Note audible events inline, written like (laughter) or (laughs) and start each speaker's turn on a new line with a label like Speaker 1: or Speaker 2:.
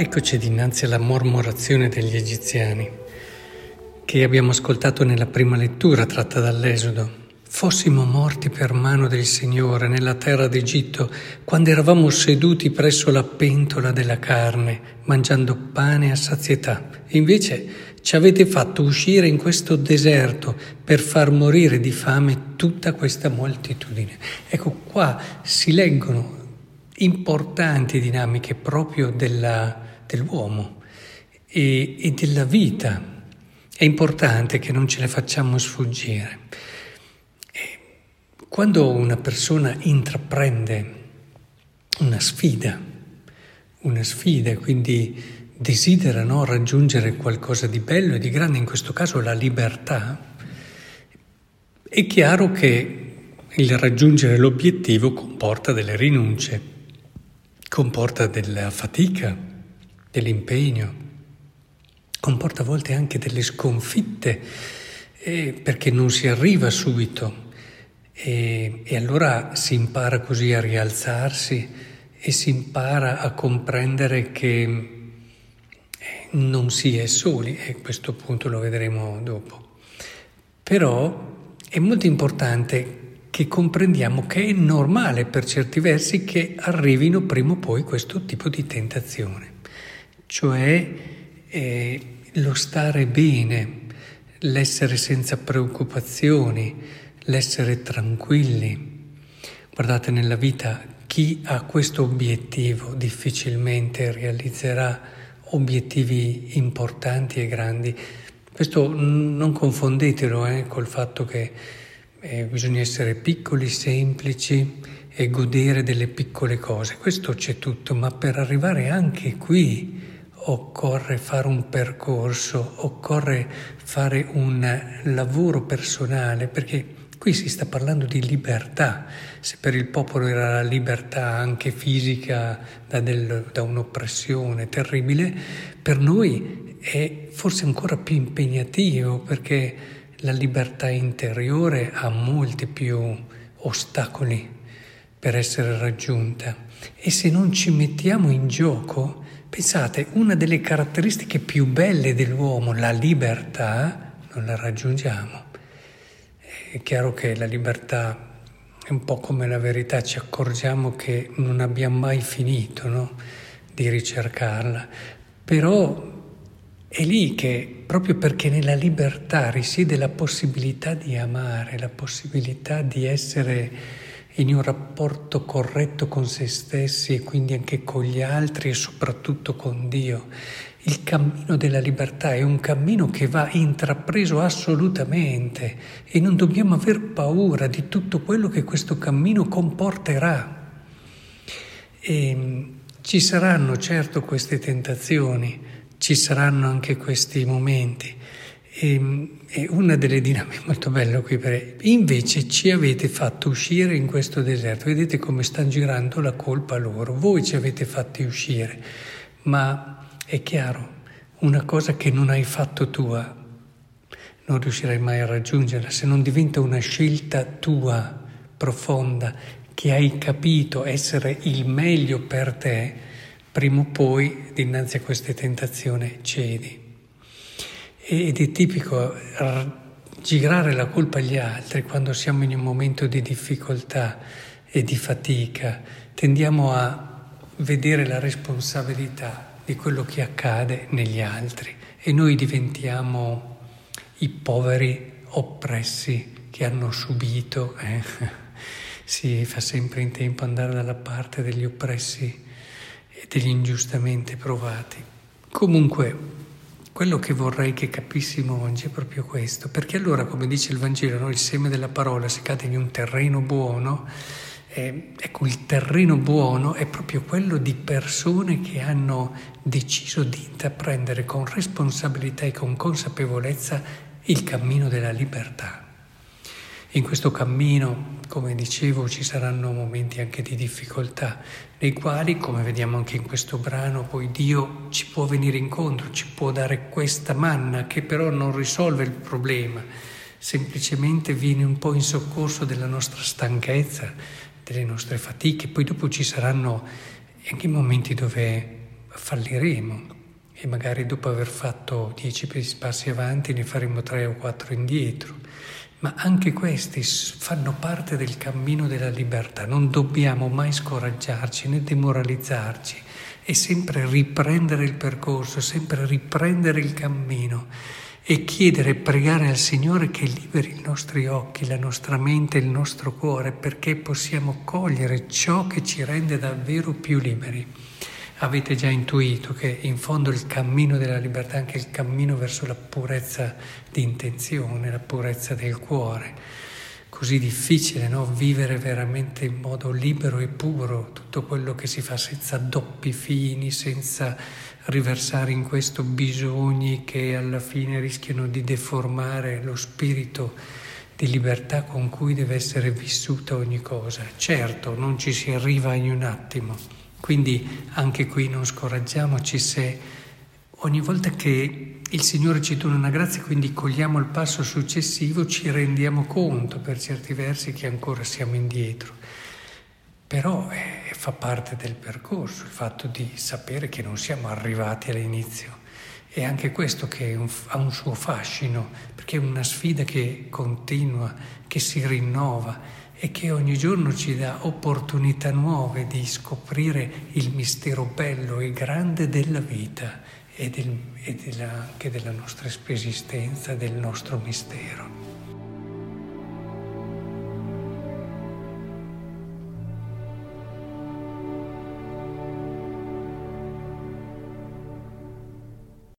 Speaker 1: Eccoci dinanzi alla mormorazione degli egiziani, che abbiamo ascoltato nella prima lettura tratta dall'Esodo. Fossimo morti per mano del Signore nella terra d'Egitto, quando eravamo seduti presso la pentola della carne, mangiando pane a sazietà. Invece ci avete fatto uscire in questo deserto per far morire di fame tutta questa moltitudine. Ecco, qua si leggono importanti dinamiche proprio della dell'uomo e, e della vita. È importante che non ce le facciamo sfuggire. E quando una persona intraprende una sfida, una sfida, quindi desidera no, raggiungere qualcosa di bello e di grande, in questo caso la libertà, è chiaro che il raggiungere l'obiettivo comporta delle rinunce, comporta della fatica, dell'impegno, comporta a volte anche delle sconfitte eh, perché non si arriva subito e, e allora si impara così a rialzarsi e si impara a comprendere che eh, non si è soli e questo punto lo vedremo dopo. Però è molto importante che comprendiamo che è normale per certi versi che arrivino prima o poi questo tipo di tentazione cioè eh, lo stare bene, l'essere senza preoccupazioni, l'essere tranquilli. Guardate, nella vita chi ha questo obiettivo difficilmente realizzerà obiettivi importanti e grandi. Questo non confondetelo eh, col fatto che eh, bisogna essere piccoli, semplici e godere delle piccole cose. Questo c'è tutto, ma per arrivare anche qui occorre fare un percorso, occorre fare un lavoro personale, perché qui si sta parlando di libertà. Se per il popolo era la libertà anche fisica da, del, da un'oppressione terribile, per noi è forse ancora più impegnativo perché la libertà interiore ha molti più ostacoli per essere raggiunta e se non ci mettiamo in gioco Pensate, una delle caratteristiche più belle dell'uomo, la libertà, non la raggiungiamo. È chiaro che la libertà è un po' come la verità, ci accorgiamo che non abbiamo mai finito no? di ricercarla, però è lì che, proprio perché nella libertà risiede la possibilità di amare, la possibilità di essere in un rapporto corretto con se stessi e quindi anche con gli altri e soprattutto con Dio. Il cammino della libertà è un cammino che va intrapreso assolutamente e non dobbiamo aver paura di tutto quello che questo cammino comporterà. E ci saranno certo queste tentazioni, ci saranno anche questi momenti, e, ehm, e una delle dinamiche (laughs) molto belle qui, per, invece ci avete fatto uscire in questo deserto, vedete come stanno girando la colpa loro, voi ci avete fatti uscire, ma è chiaro, una cosa che non hai fatto tua, non riuscirai mai a raggiungerla, se non diventa una scelta tua, profonda, che hai capito essere il meglio per te, prima o poi dinanzi a queste tentazioni cedi ed è tipico girare la colpa agli altri quando siamo in un momento di difficoltà e di fatica. Tendiamo a vedere la responsabilità di quello che accade negli altri e noi diventiamo i poveri oppressi che hanno subito. Eh? (laughs) Si fa sempre in tempo andare dalla parte degli oppressi e degli ingiustamente provati. Comunque, quello che vorrei che capissimo oggi è proprio questo, perché allora, come dice il Vangelo, no, il seme della parola si cade in un terreno buono, eh, ecco, il terreno buono è proprio quello di persone che hanno deciso di intraprendere con responsabilità e con consapevolezza il cammino della libertà. In questo cammino, come dicevo, ci saranno momenti anche di difficoltà, nei quali, come vediamo anche in questo brano, poi Dio ci può venire incontro, ci può dare questa manna che però non risolve il problema, semplicemente viene un po' in soccorso della nostra stanchezza, delle nostre fatiche. Poi dopo ci saranno anche momenti dove falliremo e magari dopo aver fatto dieci passi avanti ne faremo tre o quattro indietro. Ma anche questi fanno parte del cammino della libertà. Non dobbiamo mai scoraggiarci né demoralizzarci e sempre riprendere il percorso, sempre riprendere il cammino e chiedere e pregare al Signore che liberi i nostri occhi, la nostra mente, il nostro cuore, perché possiamo cogliere ciò che ci rende davvero più liberi. Avete già intuito che in fondo il cammino della libertà è anche il cammino verso la purezza di intenzione, la purezza del cuore. Così difficile, no? Vivere veramente in modo libero e puro tutto quello che si fa senza doppi fini, senza riversare in questo bisogni che alla fine rischiano di deformare lo spirito di libertà con cui deve essere vissuta ogni cosa. Certo, non ci si arriva in un attimo, quindi anche qui non scoraggiamoci se ogni volta che il Signore ci dona una grazia, quindi cogliamo il passo successivo, ci rendiamo conto per certi versi che ancora siamo indietro. Però eh, fa parte del percorso il fatto di sapere che non siamo arrivati all'inizio. E anche questo che un, ha un suo fascino, perché è una sfida che continua, che si rinnova e che ogni giorno ci dà opportunità nuove di scoprire il mistero bello e grande della vita e, del, e della, anche della nostra esistenza, del nostro mistero.